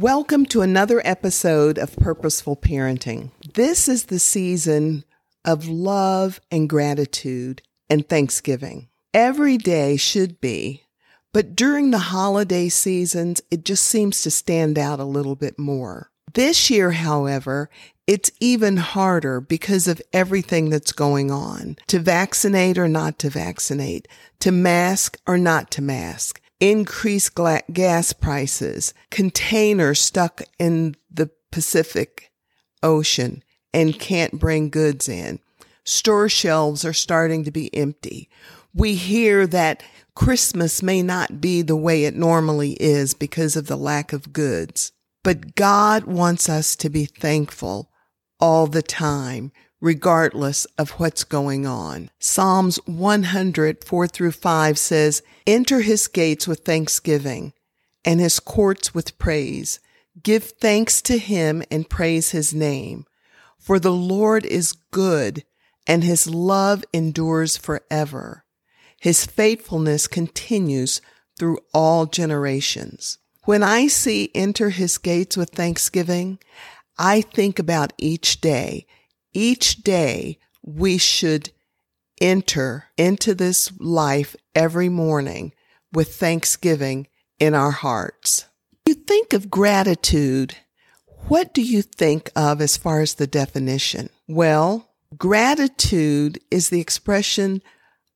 Welcome to another episode of Purposeful Parenting. This is the season of love and gratitude and Thanksgiving. Every day should be, but during the holiday seasons, it just seems to stand out a little bit more. This year, however, it's even harder because of everything that's going on. To vaccinate or not to vaccinate, to mask or not to mask increased gas prices, containers stuck in the Pacific Ocean and can't bring goods in. Store shelves are starting to be empty. We hear that Christmas may not be the way it normally is because of the lack of goods. But God wants us to be thankful all the time, regardless of what's going on. Psalms 100, 4 through 5 says, Enter his gates with thanksgiving and his courts with praise. Give thanks to him and praise his name. For the Lord is good and his love endures forever. His faithfulness continues through all generations. When I see enter his gates with thanksgiving, I think about each day each day we should enter into this life every morning with thanksgiving in our hearts. You think of gratitude. What do you think of as far as the definition? Well, gratitude is the expression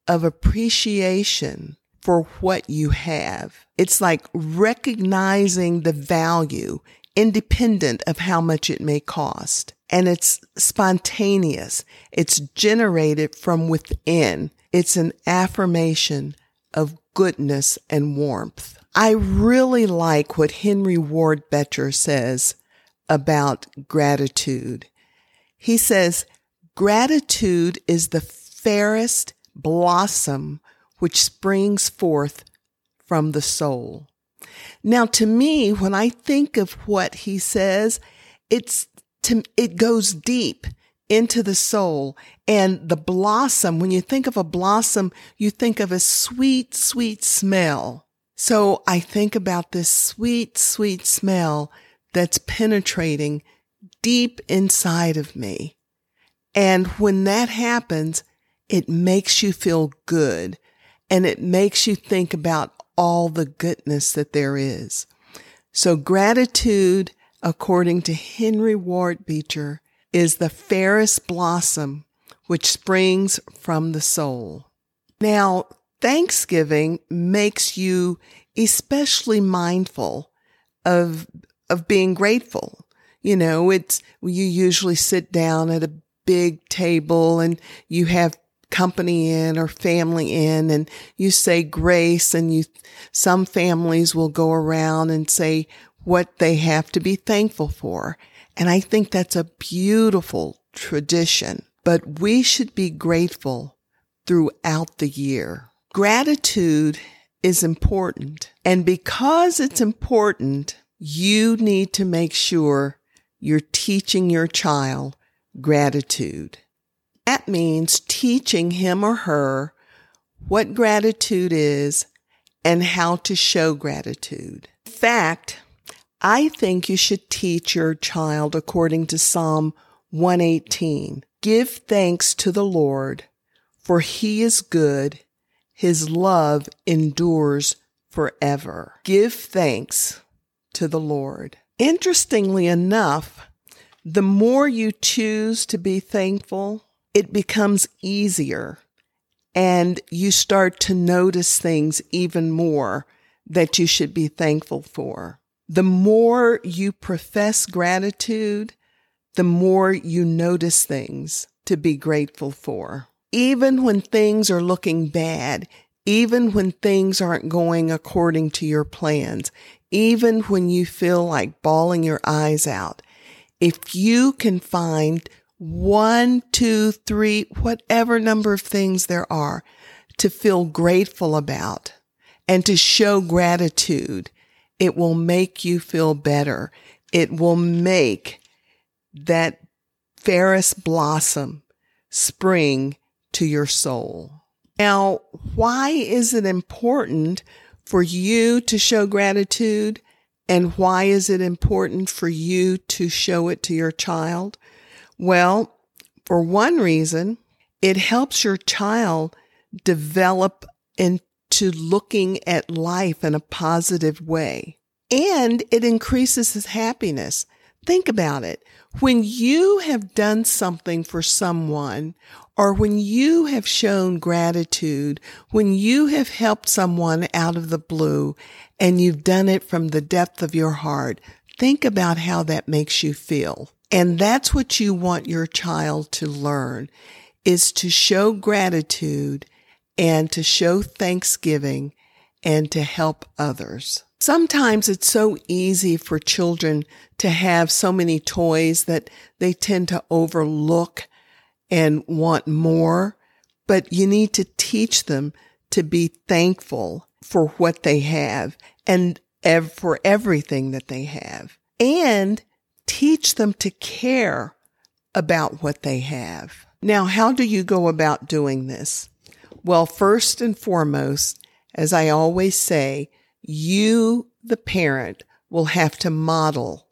of appreciation for what you have. It's like recognizing the value independent of how much it may cost and it's spontaneous. It's generated from within. It's an affirmation of goodness and warmth. I really like what Henry Ward Beecher says about gratitude. He says, gratitude is the fairest blossom which springs forth from the soul. Now, to me, when I think of what he says, it's to, it goes deep into the soul and the blossom. When you think of a blossom, you think of a sweet, sweet smell. So I think about this sweet, sweet smell that's penetrating deep inside of me. And when that happens, it makes you feel good and it makes you think about all the goodness that there is. So gratitude according to Henry Ward Beecher, is the fairest blossom which springs from the soul. Now, Thanksgiving makes you especially mindful of, of being grateful. You know, it's, you usually sit down at a big table and you have company in or family in and you say grace and you, some families will go around and say, what they have to be thankful for. And I think that's a beautiful tradition, but we should be grateful throughout the year. Gratitude is important. And because it's important, you need to make sure you're teaching your child gratitude. That means teaching him or her what gratitude is and how to show gratitude. In fact, I think you should teach your child according to Psalm 118. Give thanks to the Lord, for he is good. His love endures forever. Give thanks to the Lord. Interestingly enough, the more you choose to be thankful, it becomes easier and you start to notice things even more that you should be thankful for the more you profess gratitude, the more you notice things to be grateful for. Even when things are looking bad, even when things aren't going according to your plans, even when you feel like bawling your eyes out. If you can find one, two, three, whatever number of things there are to feel grateful about and to show gratitude, it will make you feel better. It will make that fairest blossom spring to your soul. Now, why is it important for you to show gratitude? And why is it important for you to show it to your child? Well, for one reason, it helps your child develop into looking at life in a positive way. And it increases his happiness. Think about it. When you have done something for someone or when you have shown gratitude, when you have helped someone out of the blue and you've done it from the depth of your heart, think about how that makes you feel. And that's what you want your child to learn is to show gratitude and to show thanksgiving and to help others. Sometimes it's so easy for children to have so many toys that they tend to overlook and want more, but you need to teach them to be thankful for what they have and ev- for everything that they have and teach them to care about what they have. Now, how do you go about doing this? Well, first and foremost, as I always say, you, the parent, will have to model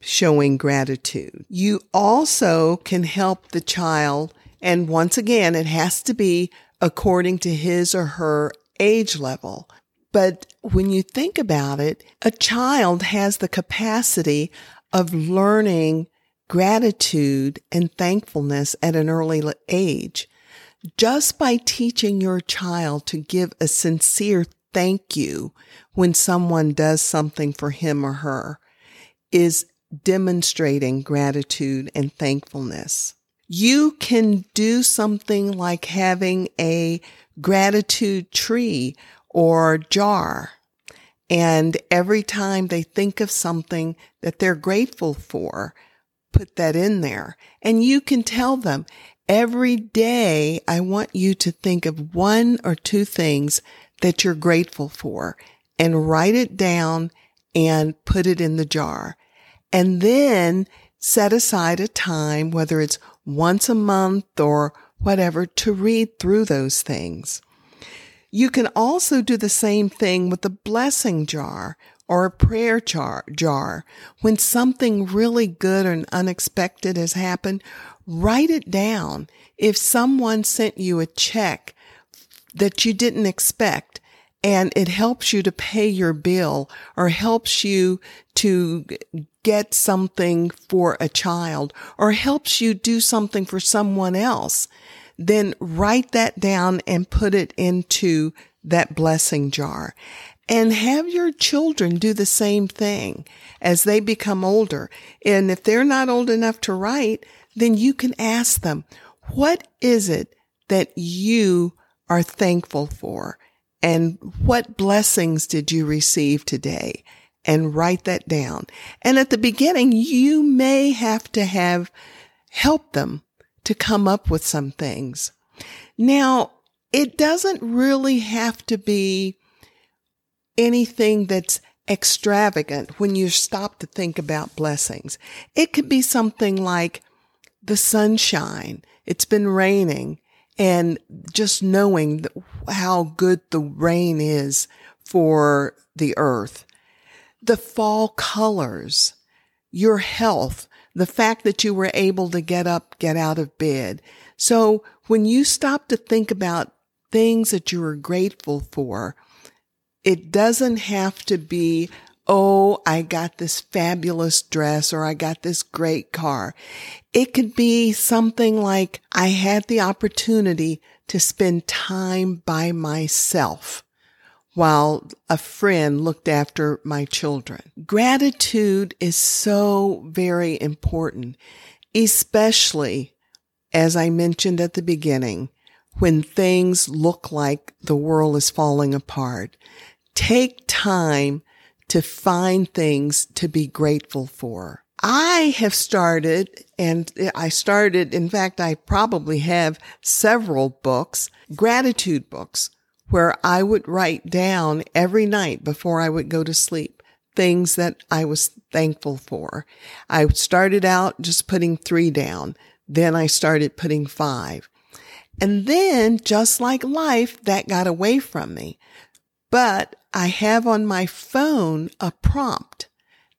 showing gratitude. You also can help the child. And once again, it has to be according to his or her age level. But when you think about it, a child has the capacity of learning gratitude and thankfulness at an early age. Just by teaching your child to give a sincere thank you when someone does something for him or her is demonstrating gratitude and thankfulness. You can do something like having a gratitude tree or jar. And every time they think of something that they're grateful for, put that in there. And you can tell them every day, I want you to think of one or two things that you're grateful for and write it down and put it in the jar and then set aside a time, whether it's once a month or whatever, to read through those things. You can also do the same thing with the blessing jar or a prayer jar, jar. When something really good and unexpected has happened, write it down. If someone sent you a check that you didn't expect and it helps you to pay your bill or helps you to get something for a child or helps you do something for someone else, then write that down and put it into that blessing jar. And have your children do the same thing as they become older. And if they're not old enough to write, then you can ask them, what is it that you are thankful for? And what blessings did you receive today? And write that down. And at the beginning, you may have to have help them to come up with some things. Now, it doesn't really have to be anything that's extravagant when you stop to think about blessings. It could be something like the sunshine. It's been raining and just knowing how good the rain is for the earth, the fall colors, your health, the fact that you were able to get up, get out of bed. So when you stop to think about things that you are grateful for, it doesn't have to be oh, I got this fabulous dress or I got this great car. It could be something like I had the opportunity to spend time by myself while a friend looked after my children. Gratitude is so very important, especially as I mentioned at the beginning, when things look like the world is falling apart. Take time to find things to be grateful for. I have started, and I started, in fact, I probably have several books, gratitude books, where I would write down every night before I would go to sleep things that I was thankful for. I started out just putting three down. Then I started putting five. And then just like life, that got away from me. But I have on my phone a prompt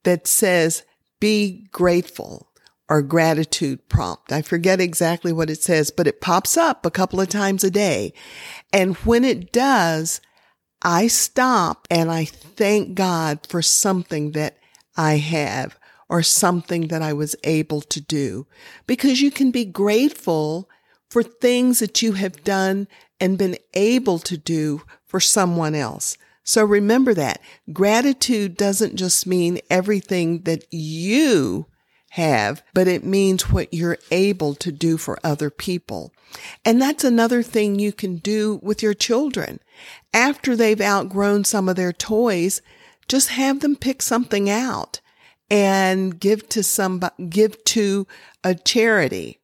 that says, be grateful or gratitude prompt. I forget exactly what it says, but it pops up a couple of times a day. And when it does, I stop and I thank God for something that I have or something that I was able to do because you can be grateful for things that you have done and been able to do for someone else. So remember that gratitude doesn't just mean everything that you have, but it means what you're able to do for other people. And that's another thing you can do with your children. After they've outgrown some of their toys, just have them pick something out and give to some, give to a charity.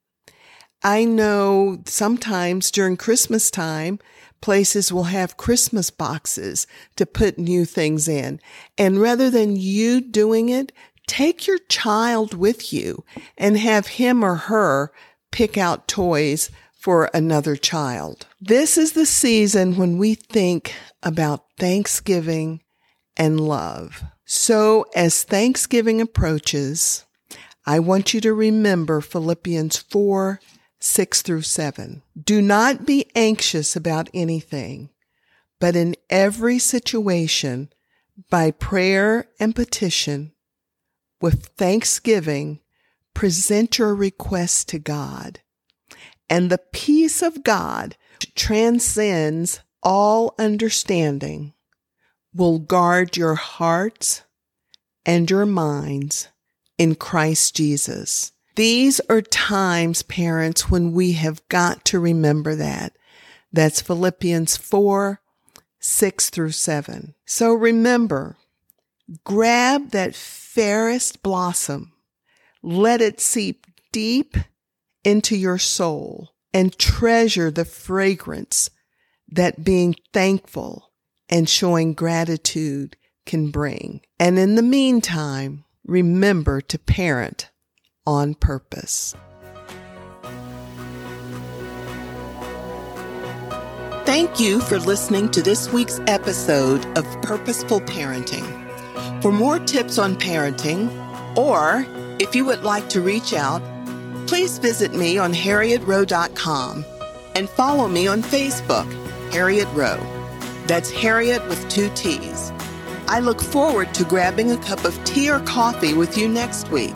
I know sometimes during Christmas time, places will have Christmas boxes to put new things in. And rather than you doing it, take your child with you and have him or her pick out toys for another child. This is the season when we think about Thanksgiving and love. So as Thanksgiving approaches, I want you to remember Philippians 4, 6 through 7. Do not be anxious about anything, but in every situation, by prayer and petition, with thanksgiving, present your requests to God and the peace of God transcends all understanding will guard your hearts and your minds in Christ Jesus. These are times, parents, when we have got to remember that. That's Philippians 4, 6 through 7. So remember, grab that fairest blossom, let it seep deep into your soul and treasure the fragrance that being thankful and showing gratitude can bring. And in the meantime, remember to parent on purpose. Thank you for listening to this week's episode of Purposeful Parenting. For more tips on parenting, or if you would like to reach out please visit me on harrietrowe.com and follow me on Facebook, Harriet Rowe. That's Harriet with two T's. I look forward to grabbing a cup of tea or coffee with you next week.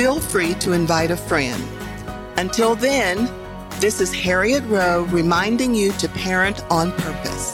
Feel free to invite a friend. Until then, this is Harriet Rowe reminding you to parent on purpose.